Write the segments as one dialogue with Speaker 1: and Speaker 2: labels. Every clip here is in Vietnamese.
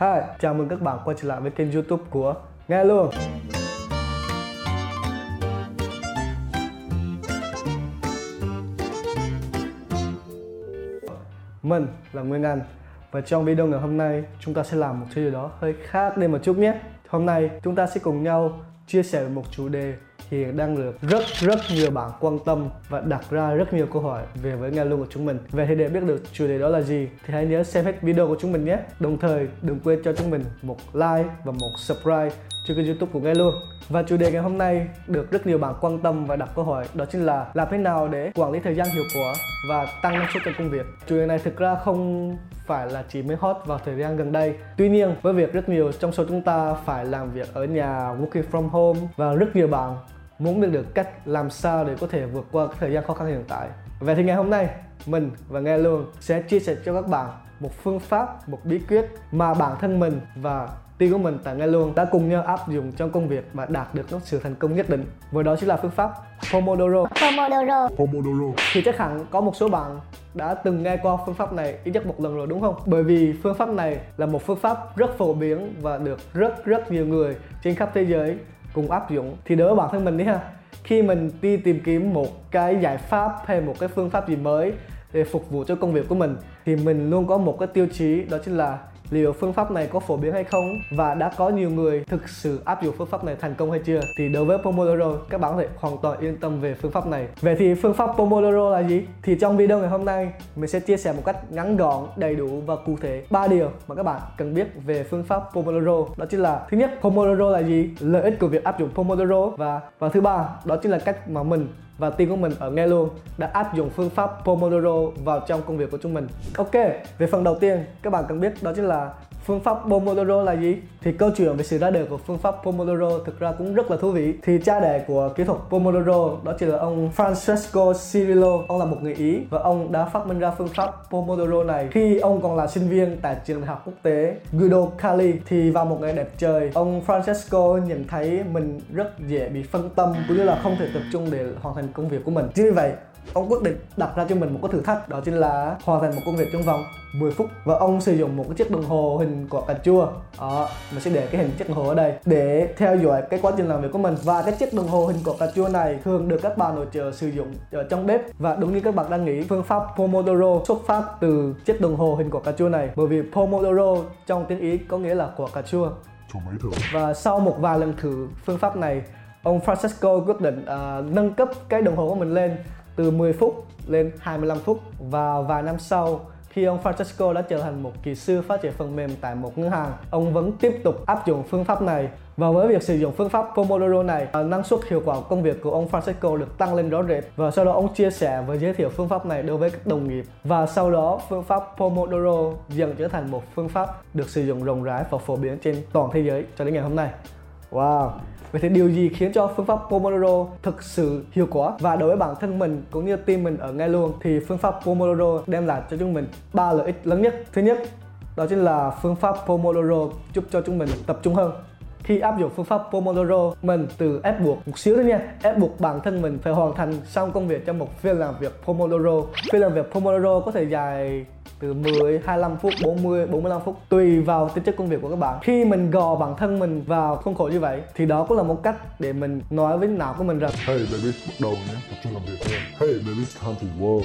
Speaker 1: Hi, chào mừng các bạn quay trở lại với kênh youtube của Nghe Luôn. Mình là Nguyên Anh Và trong video ngày hôm nay chúng ta sẽ làm một thứ gì đó hơi khác đi một chút nhé. Hôm nay chúng ta sẽ cùng nhau chia sẻ về một chủ đề hiện đang được rất rất nhiều bạn quan tâm và đặt ra rất nhiều câu hỏi về với nghe luôn của chúng mình. Vậy thì để biết được chủ đề đó là gì thì hãy nhớ xem hết video của chúng mình nhé. Đồng thời đừng quên cho chúng mình một like và một subscribe cho kênh youtube của nghe luôn. Và chủ đề ngày hôm nay được rất nhiều bạn quan tâm và đặt câu hỏi đó chính là làm thế nào để quản lý thời gian hiệu quả và tăng năng suất trong công việc. Chủ đề này thực ra không phải là chỉ mới hot vào thời gian gần đây. Tuy nhiên, với việc rất nhiều trong số chúng ta phải làm việc ở nhà working from home và rất nhiều bạn muốn biết được cách làm sao để có thể vượt qua cái thời gian khó khăn hiện tại. Vậy thì ngày hôm nay, mình và Nghe Luôn sẽ chia sẻ cho các bạn một phương pháp, một bí quyết mà bản thân mình và team của mình tại Nghe Luôn đã cùng nhau áp dụng trong công việc và đạt được một sự thành công nhất định. Và đó chính là phương pháp Pomodoro.
Speaker 2: Pomodoro.
Speaker 3: Pomodoro.
Speaker 1: Thì chắc hẳn có một số bạn đã từng nghe qua phương pháp này ít nhất một lần rồi đúng không? Bởi vì phương pháp này là một phương pháp rất phổ biến và được rất rất nhiều người trên khắp thế giới cùng áp dụng thì đối với bản thân mình đi ha. Khi mình đi tìm kiếm một cái giải pháp hay một cái phương pháp gì mới để phục vụ cho công việc của mình, thì mình luôn có một cái tiêu chí, đó chính là liệu phương pháp này có phổ biến hay không? Và đã có nhiều người thực sự áp dụng phương pháp này thành công hay chưa? Thì đối với Pomodoro, các bạn có thể hoàn toàn yên tâm về phương pháp này. Vậy thì phương pháp Pomodoro là gì? Thì trong video ngày hôm nay, mình sẽ chia sẻ một cách ngắn gọn, đầy đủ và cụ thể ba điều mà các bạn cần biết về phương pháp Pomodoro. Đó chính là, thứ nhất, Pomodoro là gì? Lợi ích của việc áp dụng Pomodoro. Và và thứ ba, đó chính là cách mà mình và team của mình ở nghe luôn đã áp dụng phương pháp Pomodoro vào trong công việc của chúng mình. Ok, về phần đầu tiên các bạn cần biết đó chính là Phương pháp Pomodoro là gì? Thì câu chuyện về sự ra đời của phương pháp Pomodoro thực ra cũng rất là thú vị. Thì cha đẻ của kỹ thuật Pomodoro đó chính là ông Francesco Cirillo. Ông là một người Ý và ông đã phát minh ra phương pháp Pomodoro này khi ông còn là sinh viên tại trường đại học quốc tế Guido Cali. Thì vào một ngày đẹp trời, ông Francesco nhận thấy mình rất dễ bị phân tâm cũng như là không thể tập trung để hoàn thành công việc của mình. Chính vì vậy, ông quyết định đặt ra cho mình một cái thử thách đó chính là hoàn thành một công việc trong vòng 10 phút. Và ông sử dụng một cái chiếc đồng hồ hình quả cà chua. Đó mình sẽ để cái hình chiếc đồng hồ ở đây để theo dõi cái quá trình làm việc của mình. Và cái chiếc đồng hồ hình quả cà chua này thường được các bà nội trợ sử dụng ở trong bếp. Và đúng như các bạn đang nghĩ phương pháp Pomodoro xuất phát từ chiếc đồng hồ hình quả cà chua này. Bởi vì Pomodoro trong tiếng Ý có nghĩa là quả cà chua. Và sau một vài lần thử phương pháp này ông Francesco quyết định uh, nâng cấp cái đồng hồ của mình lên từ 10 phút lên 25 phút và vài năm sau khi ông Francesco đã trở thành một kỹ sư phát triển phần mềm tại một ngân hàng, ông vẫn tiếp tục áp dụng phương pháp này. Và với việc sử dụng phương pháp Pomodoro này, ờ, năng suất hiệu quả công việc của ông Francesco được tăng lên rõ rệt. Và sau đó ông chia sẻ và giới thiệu phương pháp này đối với các đồng nghiệp. Và sau đó phương pháp Pomodoro dần trở thành một phương pháp được sử dụng rộng rãi và phổ biến trên toàn thế giới cho đến ngày hôm nay. Wow, Vậy thì điều gì khiến cho phương pháp Pomodoro thực sự hiệu quả và đối với bản thân mình cũng như team mình ở ngay luôn thì phương pháp Pomodoro đem lại cho chúng mình ba lợi ích lớn nhất. Thứ nhất, đó chính là phương pháp Pomodoro giúp cho chúng mình tập trung hơn. Khi áp dụng phương pháp Pomodoro, mình từ ép buộc một xíu thôi nha, ép buộc bản thân mình phải hoàn thành xong công việc trong một phiên làm việc Pomodoro. Phiên làm việc Pomodoro có thể dài từ 10, 25 phút, 40, 45 phút tùy vào tính chất công việc của các bạn. Khi mình gò bản thân mình vào khuôn khổ như vậy thì đó cũng là một cách để mình nói với não của mình rằng
Speaker 3: Hey baby, bắt đầu nhé, tập trung làm việc thôi. Hey baby, it's time to work.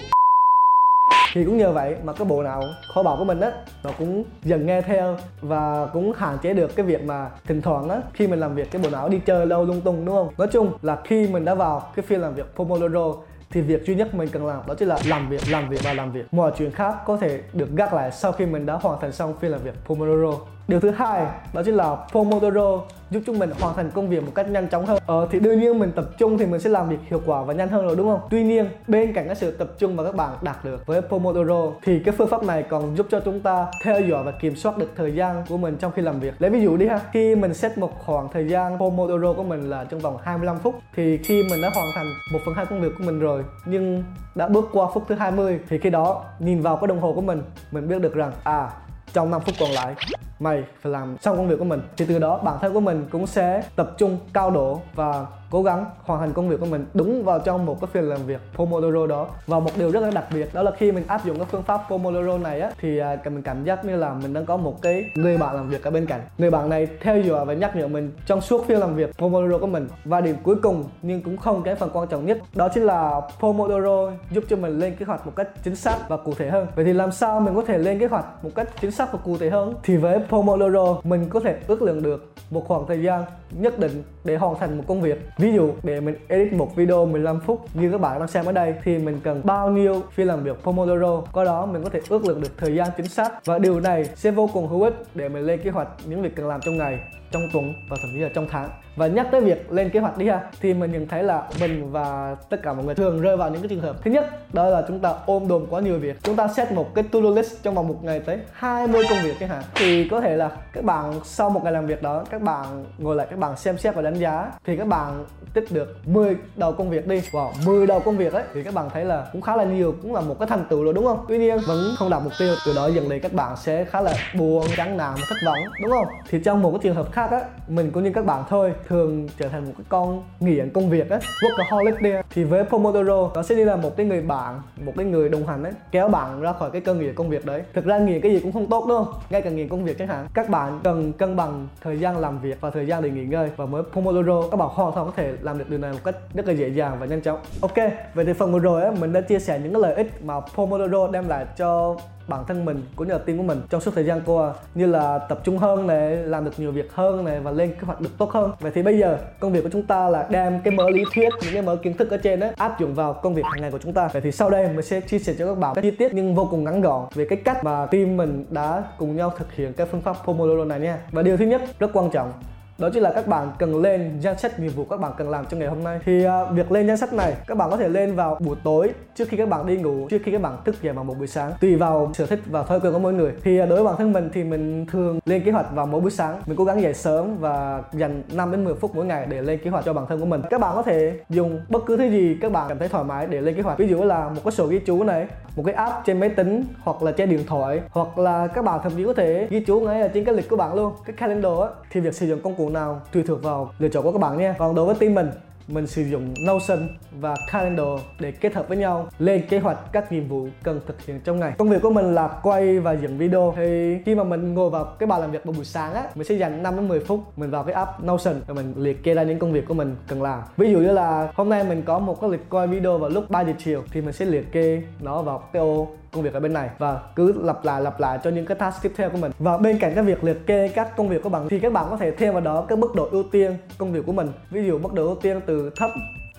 Speaker 1: thì cũng nhờ vậy mà cái bộ não kho báu của mình á nó cũng dần nghe theo và cũng hạn chế được cái việc mà thỉnh thoảng á khi mình làm việc cái bộ não đi chơi lâu lung tung đúng không nói chung là khi mình đã vào cái phiên làm việc Pomodoro thì việc duy nhất mình cần làm đó chính là làm việc làm việc và làm việc. Mọi chuyện khác có thể được gác lại sau khi mình đã hoàn thành xong phiên làm việc Pomodoro điều thứ hai đó chính là Pomodoro giúp chúng mình hoàn thành công việc một cách nhanh chóng hơn. Ờ, thì đương nhiên mình tập trung thì mình sẽ làm việc hiệu quả và nhanh hơn rồi đúng không? Tuy nhiên bên cạnh cái sự tập trung mà các bạn đạt được với Pomodoro thì cái phương pháp này còn giúp cho chúng ta theo dõi và kiểm soát được thời gian của mình trong khi làm việc. Lấy ví dụ đi ha khi mình set một khoảng thời gian Pomodoro của mình là trong vòng 25 phút thì khi mình đã hoàn thành một phần hai công việc của mình rồi nhưng đã bước qua phút thứ 20 thì khi đó nhìn vào cái đồng hồ của mình mình biết được rằng à trong 5 phút còn lại mày phải làm xong công việc của mình. Thì từ đó bản thân của mình cũng sẽ tập trung cao độ và cố gắng hoàn thành công việc của mình đúng vào trong một cái phiên làm việc Pomodoro đó. Và một điều rất là đặc biệt, đó là khi mình áp dụng cái phương pháp Pomodoro này á, thì à, mình cảm giác như là mình đang có một cái người bạn làm việc ở bên cạnh. Người bạn này theo dõi và nhắc nhở mình trong suốt phiên làm việc Pomodoro của mình. Và điểm cuối cùng nhưng cũng không kém phần quan trọng nhất, đó chính là Pomodoro giúp cho mình lên kế hoạch một cách chính xác và cụ thể hơn. Vậy thì làm sao mình có thể lên kế hoạch một cách chính xác và cụ thể hơn? Thì với Pomodoro, mình có thể ước lượng được một khoảng thời gian nhất định để hoàn thành một công việc. Ví dụ, để mình edit một video 15 phút như các bạn đang xem ở đây, thì mình cần bao nhiêu phi làm việc Pomodoro? Qua đó, mình có thể ước lượng được thời gian chính xác. Và điều này sẽ vô cùng hữu ích để mình lên kế hoạch những việc cần làm trong ngày trong tuần và thậm chí là trong tháng. Và nhắc tới việc lên kế hoạch đi ha, thì mình nhận thấy là mình và tất cả mọi người thường rơi vào những cái trường hợp. Thứ nhất, đó là chúng ta ôm đồm quá nhiều việc. Chúng ta set một cái to-do list trong vòng một ngày tới 20 công việc chẳng hạn. Thì có thể là các bạn sau một ngày làm việc đó, các bạn ngồi lại, các bạn xem xét và đánh giá, thì các bạn tích được 10 đầu công việc đi. Wow 10 đầu công việc ấy, thì các bạn thấy là cũng khá là nhiều, cũng là một cái thành tựu rồi, đúng không? Tuy nhiên, vẫn không đạt mục tiêu. Từ đó dần đến các bạn sẽ khá là buồn, chán nản và thất vọng, đúng không? Thì trong một cái trường hợp khác á, mình cũng như các bạn thôi, thường trở thành một cái con nghiện công việc á, workaholic đi thì với Pomodoro, nó sẽ như là một cái người bạn, một cái người đồng hành ấy kéo bạn ra khỏi cái cơn nghiện công việc đấy. Thực ra nghiện cái gì cũng không tốt, đúng không? Ngay cả nghiện công việc chẳng hạn. Các bạn cần cân bằng thời gian làm việc và thời gian để nghỉ ngơi. Và với Pomodoro, các bạn hoàn toàn có thể làm được điều này một cách rất là dễ dàng và nhanh chóng. Ok về thì phần vừa rồi á, mình đã chia sẻ những cái lợi ích mà Pomodoro đem lại cho bản thân mình cũng như là team của mình trong suốt thời gian qua, như là tập trung hơn này, làm được nhiều việc hơn này và lên kế hoạch được tốt hơn. Vậy thì bây giờ, công việc của chúng ta là đem cái mớ lý thuyết, những cái mớ kiến thức ở trên đó áp dụng vào công việc hàng ngày của chúng ta. Vậy thì sau đây mình sẽ chia sẻ cho các bạn các chi tiết nhưng vô cùng ngắn gọn về cái cách mà team mình đã cùng nhau thực hiện cái phương pháp Pomodoro này nha. Và điều thứ nhất, rất quan trọng đó chính là các bạn cần lên danh sách nhiệm vụ các bạn cần làm trong ngày hôm nay. Thì uh, việc lên danh sách này các bạn có thể lên vào buổi tối trước khi các bạn đi ngủ trước khi các bạn thức dậy vào một buổi sáng tùy vào sở thích và thói quen của mỗi người. Thì uh, đối với bản thân mình thì mình thường lên kế hoạch vào mỗi buổi sáng. Mình cố gắng dậy sớm và dành 5 đến 10 phút mỗi ngày để lên kế hoạch cho bản thân của mình. Các bạn có thể dùng bất cứ thứ gì các bạn cảm thấy thoải mái để lên kế hoạch. Ví dụ là một cái sổ ghi chú này một cái app trên máy tính hoặc là trên điện thoại hoặc là các bạn thậm chí có thể ghi chú ngay ở trên cái lịch của bạn luôn cái calendar á. Thì việc sử dụng công cụ nào tùy thuộc vào lựa chọn của các bạn nha còn đối với team mình mình sử dụng Notion và Calendar để kết hợp với nhau lên kế hoạch các nhiệm vụ cần thực hiện trong ngày. Công việc của mình là quay và dựng video thì khi mà mình ngồi vào cái bàn làm việc vào buổi sáng á, mình sẽ dành 5 đến 10 phút mình vào cái app Notion và mình liệt kê ra những công việc của mình cần làm. Ví dụ như là hôm nay mình có một cái lịch quay video vào lúc 3 giờ chiều thì mình sẽ liệt kê nó vào cái ô công việc ở bên này và cứ lặp lại lặp lại cho những cái task tiếp theo của mình. Và bên cạnh cái việc liệt kê các công việc của bạn, thì các bạn có thể thêm vào đó cái mức độ ưu tiên công việc của mình. Ví dụ mức độ ưu tiên từ thấp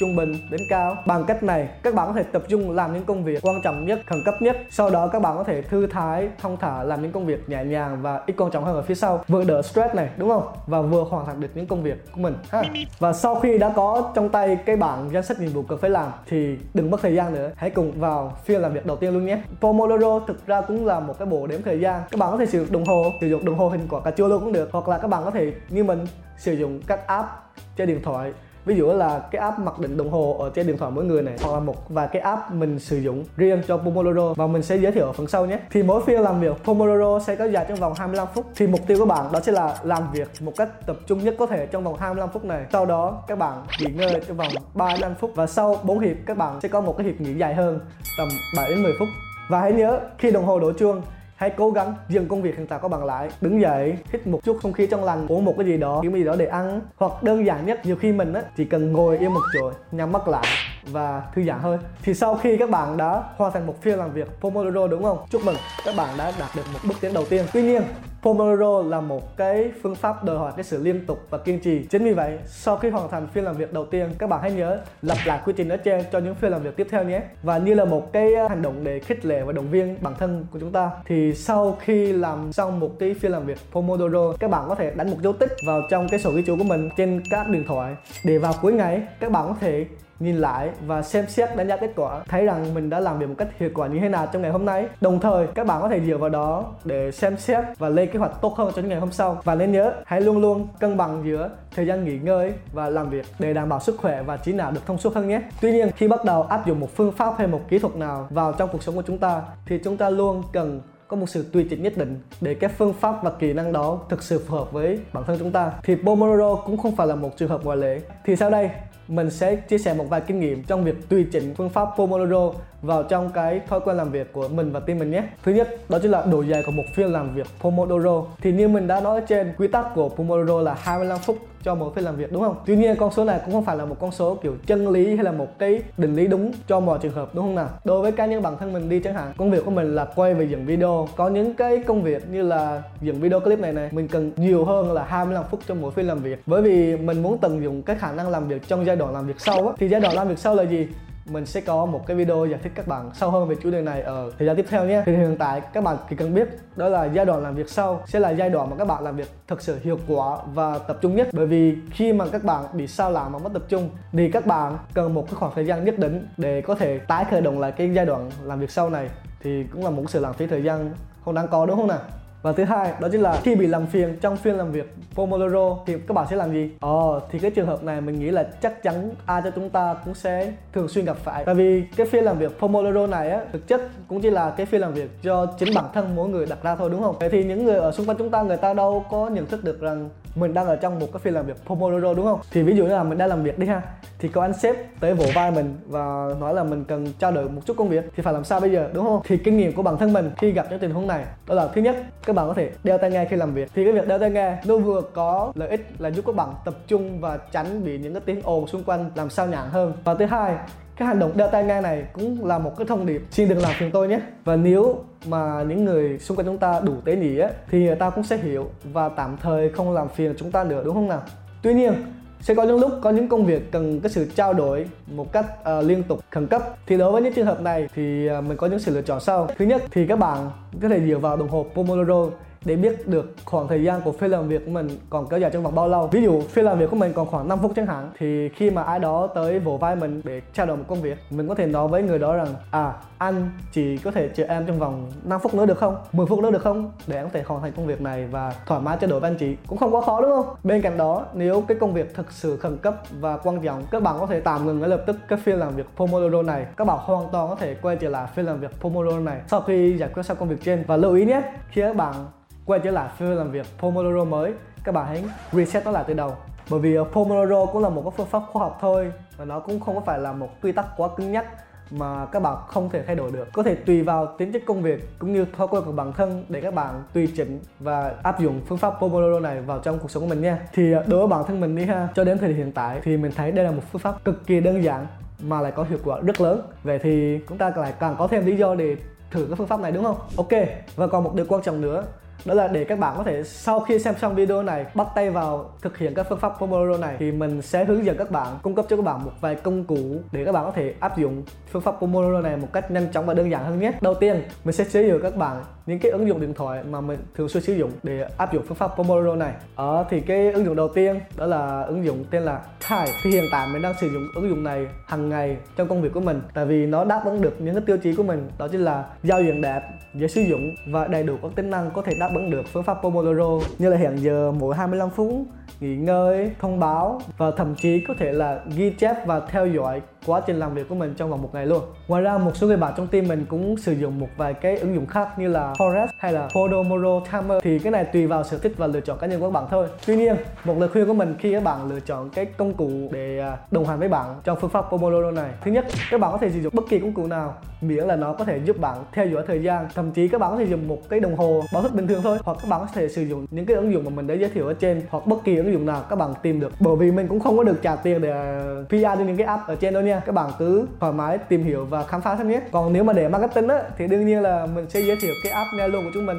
Speaker 1: trung bình đến cao. Bằng cách này, các bạn có thể tập trung làm những công việc quan trọng nhất, khẩn cấp nhất. Sau đó, các bạn có thể thư thái thông thả làm những công việc nhẹ nhàng và ít quan trọng hơn ở phía sau. Vừa đỡ stress này, đúng không? Và vừa hoàn thành được những công việc của mình, ha. Và sau khi đã có trong tay cái bảng danh sách nhiệm vụ cần phải làm, thì đừng mất thời gian nữa. Hãy cùng vào phiên làm việc đầu tiên luôn nhé. Pomodoro thực ra cũng là một cái bộ đếm thời gian. Các bạn có thể sử dụng đồng hồ, sử dụng đồng hồ hình quả cà chua luôn cũng được. Hoặc là các bạn có thể như mình sử dụng các app trên điện thoại ví dụ là cái app mặc định đồng hồ ở trên điện thoại mỗi người này, hoặc là một, và cái app mình sử dụng riêng cho Pomodoro. Và mình sẽ giới thiệu ở phần sau nhé. Thì mỗi phiên làm việc, Pomodoro sẽ kéo dài trong vòng 25 phút. Thì mục tiêu của bạn đó sẽ là làm việc một cách tập trung nhất có thể trong vòng 25 phút này. Sau đó, các bạn nghỉ ngơi trong vòng 3 5 phút. Và sau 4 hiệp, các bạn sẽ có một cái hiệp nghỉ dài hơn, tầm 7 đến 10 phút. Và hãy nhớ, khi đồng hồ đổ chuông hãy cố gắng dừng công việc hiện tại có bằng lại. Đứng dậy, hít một chút không khí trong lành, uống một cái gì đó, kiếm gì đó để ăn. Hoặc đơn giản nhất, nhiều khi mình á, chỉ cần ngồi yên một chỗ, nhắm mắt lại và thư giãn hơn thì sau khi các bạn đã hoàn thành một phiên làm việc Pomodoro đúng không chúc mừng các bạn đã đạt được một bước tiến đầu tiên tuy nhiên Pomodoro là một cái phương pháp đòi hỏi cái sự liên tục và kiên trì. Chính vì vậy, sau khi hoàn thành phiên làm việc đầu tiên, các bạn hãy nhớ lặp lại quy trình ở trên cho những phiên làm việc tiếp theo nhé. Và như là một cái ờ, hành động để khích lệ và động viên bản thân của chúng ta thì sau khi làm xong một cái phiên làm việc Pomodoro, các bạn có thể đánh một dấu tích vào trong cái sổ ghi chú của mình trên các điện thoại để vào cuối ngày các bạn có thể nhìn lại và xem xét đánh giá kết quả. Thấy rằng mình đã làm việc một cách hiệu quả như thế nào trong ngày hôm nay. Đồng thời, các bạn có thể dựa vào đó để xem xét và lên kế hoạch tốt hơn cho những ngày hôm sau. Và nên nhớ, hãy luôn luôn cân bằng giữa thời gian nghỉ ngơi và làm việc để đảm bảo sức khỏe và trí não được thông suốt hơn nhé. Tuy nhiên, khi bắt đầu áp dụng một phương pháp hay một kỹ thuật nào vào trong cuộc sống của chúng ta, thì chúng ta luôn cần có một sự tùy chỉnh nhất định để cái phương pháp và kỹ năng đó thực sự phù hợp với bản thân chúng ta. Thì Pomodoro cũng không phải là một trường hợp ngoại lệ. Thì sau đây mình sẽ chia sẻ một vài kinh nghiệm trong việc tùy chỉnh phương pháp Pomodoro vào trong cái thói quen làm việc của mình và team mình nhé. Thứ nhất, đó chính là độ dài của một phiên làm việc Pomodoro. Thì như mình đã nói ở trên, quy tắc của Pomodoro là 25 phút cho mỗi phiên làm việc đúng không? Tuy nhiên con số này cũng không phải là một con số kiểu chân lý hay là một cái định lý đúng cho mọi trường hợp đúng không nào? Đối với cá nhân bản thân mình đi chẳng hạn, công việc của mình là quay về dựng video. Có những cái công việc như là dựng video clip này này, mình cần nhiều hơn là 25 phút cho mỗi phiên làm việc. Bởi vì mình muốn tận dụng cái khả năng làm việc trong giai đoạn làm việc sau á. Thì giai đoạn làm việc sau là gì? Mình sẽ có một cái video giải thích các bạn sâu hơn về chủ đề này ở thời gian tiếp theo nhé. Thì hiện tại các bạn chỉ cần biết đó là giai đoạn làm việc sau sẽ là giai đoạn mà các bạn làm việc thực sự hiệu quả và tập trung nhất. Bởi vì khi mà các bạn bị sao lãng mà mất tập trung thì các bạn cần một cái khoảng thời gian nhất định để có thể tái khởi động lại cái giai đoạn làm việc sau này. Thì cũng là một sự lãng phí thời gian không đáng có, đúng không nào? Và thứ hai, đó chính là khi bị làm phiền trong phiên làm việc, Pomodoro thì các bạn sẽ làm gì? Ờ thì cái trường hợp này mình nghĩ là chắc chắn ai cho chúng ta cũng sẽ thường xuyên gặp phải tại vì cái phiên làm việc Pomodoro này á, thực chất cũng chỉ là cái phiên làm việc do chính bản thân mỗi người đặt ra thôi, đúng không? Vậy thì những người ở xung quanh chúng ta, người ta đâu có nhận thức được rằng mình đang ở trong một cái phiên làm việc Pomodoro, đúng không? Thì ví dụ như là mình đang làm việc đi ha thì có anh sếp tới vỗ vai mình và nói là mình cần trao đổi một chút công việc thì phải làm sao bây giờ, đúng không? Thì kinh nghiệm của bản thân mình khi gặp những tình huống này, đó là thứ nhất, các bạn có thể đeo tai nghe khi làm việc thì cái việc đeo tai nghe nó vừa có lợi ích là giúp các bạn tập trung và tránh bị những cái tiếng ồn xung quanh làm sao nhãn hơn và thứ hai cái hành động đeo tai nghe này cũng là một cái thông điệp. Xin đừng làm phiền tôi nhé. Và nếu mà những người xung quanh chúng ta đủ tế nhị á thì người ta cũng sẽ hiểu và tạm thời không làm phiền chúng ta nữa đúng không nào? Tuy nhiên sẽ có những lúc có những công việc cần cái sự trao đổi một cách uh, liên tục khẩn cấp. Thì đối với những trường hợp này thì uh, mình có những sự lựa chọn sau. Thứ nhất thì các bạn có thể dựa vào đồng hồ Pomodoro để biết được khoảng thời gian của phiên làm việc của mình còn kéo dài trong vòng bao lâu. Ví dụ, phiên làm việc của mình còn khoảng 5 phút chẳng hạn, thì khi mà ai đó tới vỗ vai mình để trao đổi một công việc, mình có thể nói với người đó rằng à anh chỉ có thể chờ em trong vòng 5 phút nữa được không? 10 phút nữa được không? để em có thể hoàn thành công việc này và thoải mái trao đổi với anh chị. Cũng không quá khó, đúng không? Bên cạnh đó, nếu cái công việc thực sự khẩn cấp và quan trọng, các bạn có thể tạm ngừng ngay lập tức cái phiên làm việc Pomodoro này. Các bạn hoàn toàn có thể quay trở lại phiên làm việc Pomodoro này sau khi giải quyết xong công việc trên. Và lưu ý nhé, khi các bạn quay trở lại phương làm việc Pomodoro mới. Các bạn hãy reset nó lại từ đầu. Bởi vì ờ, Pomodoro cũng là một cái phương pháp khoa học thôi và nó cũng không có phải là một quy tắc quá cứng nhắc mà các bạn không thể thay đổi được. Có thể tùy vào tính chất công việc cũng như thói quen của bản thân để các bạn tùy chỉnh và áp dụng phương pháp Pomodoro này vào trong cuộc sống của mình nha. Thì ờ, đối với bản thân mình đi ha, cho đến thời điểm hiện tại thì mình thấy đây là một phương pháp cực kỳ đơn giản mà lại có hiệu quả rất lớn. Vậy thì chúng ta lại càng có thêm lý do để thử cái phương pháp này, đúng không? Ok, và còn một điều quan trọng nữa đó là để các bạn có thể sau khi xem xong video này, bắt tay vào thực hiện các phương pháp Pomodoro này, thì mình sẽ hướng dẫn các bạn, cung cấp cho các bạn một vài công cụ để các bạn có thể áp dụng phương pháp Pomodoro này một cách nhanh chóng và đơn giản hơn nhé. Đầu tiên, mình sẽ giới thiệu các bạn những cái ứng dụng điện thoại mà mình thường xuyên sử dụng để áp dụng phương pháp Pomodoro này. Ở thì cái ứng dụng đầu tiên đó là ứng dụng tên là Time thì hiện tại mình đang sử dụng ứng dụng này hàng ngày trong công việc của mình, tại vì nó đáp ứng được những cái tiêu chí của mình, đó chính là giao diện đẹp, dễ sử dụng và đầy đủ các tính năng có thể đáp ứng được phương pháp Pomodoro như là hẹn giờ mỗi 25 phút nghỉ ngơi, thông báo và thậm chí có thể là ghi chép và theo dõi quá trình làm việc của mình trong vòng một ngày luôn. Ngoài ra một số người bạn trong team mình cũng sử dụng một vài cái ứng dụng khác như là Forest hay là Podomoro Timer thì cái này tùy vào sở thích và lựa chọn cá nhân của các bạn thôi. Tuy nhiên, một lời khuyên của mình khi các bạn lựa chọn cái công cụ để à, đồng hành với bạn trong phương pháp Pomodoro này. Thứ nhất, các bạn có thể sử dụng bất kỳ công cụ nào miễn là nó có thể giúp bạn theo dõi thời gian. Thậm chí các bạn có thể dùng một cái đồng hồ báo thức bình thường thôi hoặc các bạn có thể sử dụng những cái ứng dụng mà mình đã giới thiệu ở trên hoặc bất kỳ ứng dụng nào các bạn tìm được. Bởi vì mình cũng không có được trả tiền để à, PR cho những cái app ở trên đâu nha. Các bạn cứ thoải mái tìm hiểu và khám phá xem nhé. Còn nếu mà để marketing á thì đương nhiên là mình sẽ giới thiệu cái app nghe luôn của chúng mình.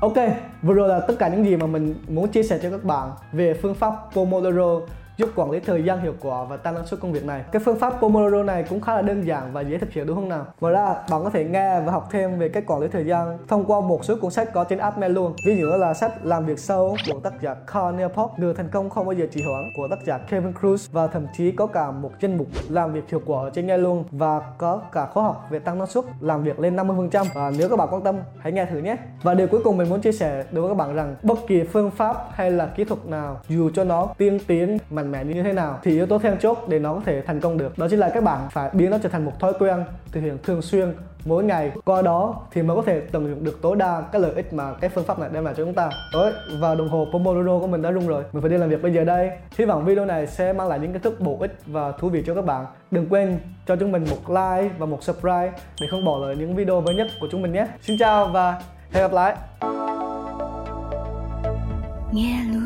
Speaker 1: Ok, vừa rồi là tất cả những gì mà mình muốn chia sẻ cho các bạn về phương pháp Pomodoro giúp quản lý thời gian hiệu quả và tăng năng suất công việc này. Cái phương pháp Pomodoro này cũng khá là đơn giản và dễ thực hiện đúng không nào? Ngoài ra, bạn có thể nghe và học thêm về cách quản lý thời gian thông qua một số cuốn sách có trên app Mel luôn. Ví dụ là sách Làm việc sâu của tác giả Carl Newport, Người thành công không bao giờ trì hoãn của tác giả Kevin Cruz và thậm chí có cả một danh mục làm việc hiệu quả ở trên nghe luôn và có cả khóa học về tăng năng suất làm việc lên 50% và nếu các bạn quan tâm hãy nghe thử nhé. Và điều cuối cùng mình muốn chia sẻ đối với các bạn rằng bất kỳ phương pháp hay là kỹ thuật nào dù cho nó tiên tiến mà mạnh mẽ như thế nào thì yếu tố then chốt để nó có thể thành công được đó chính là các bạn phải biến nó trở thành một thói quen thực hiện thường xuyên mỗi ngày. Qua đó thì mới có thể tận dụng được tối đa cái lợi ích mà cái phương pháp này đem lại cho chúng ta. Đấy, và đồng hồ Pomodoro của mình đã rung rồi. Mình phải đi làm việc bây giờ đây. Hy vọng video này sẽ mang lại những kiến thức bổ ích và thú vị cho các bạn. Đừng quên cho chúng mình một like và một subscribe để không bỏ lỡ những video mới nhất của chúng mình nhé. Xin chào và hẹn gặp lại.
Speaker 2: Nghe luôn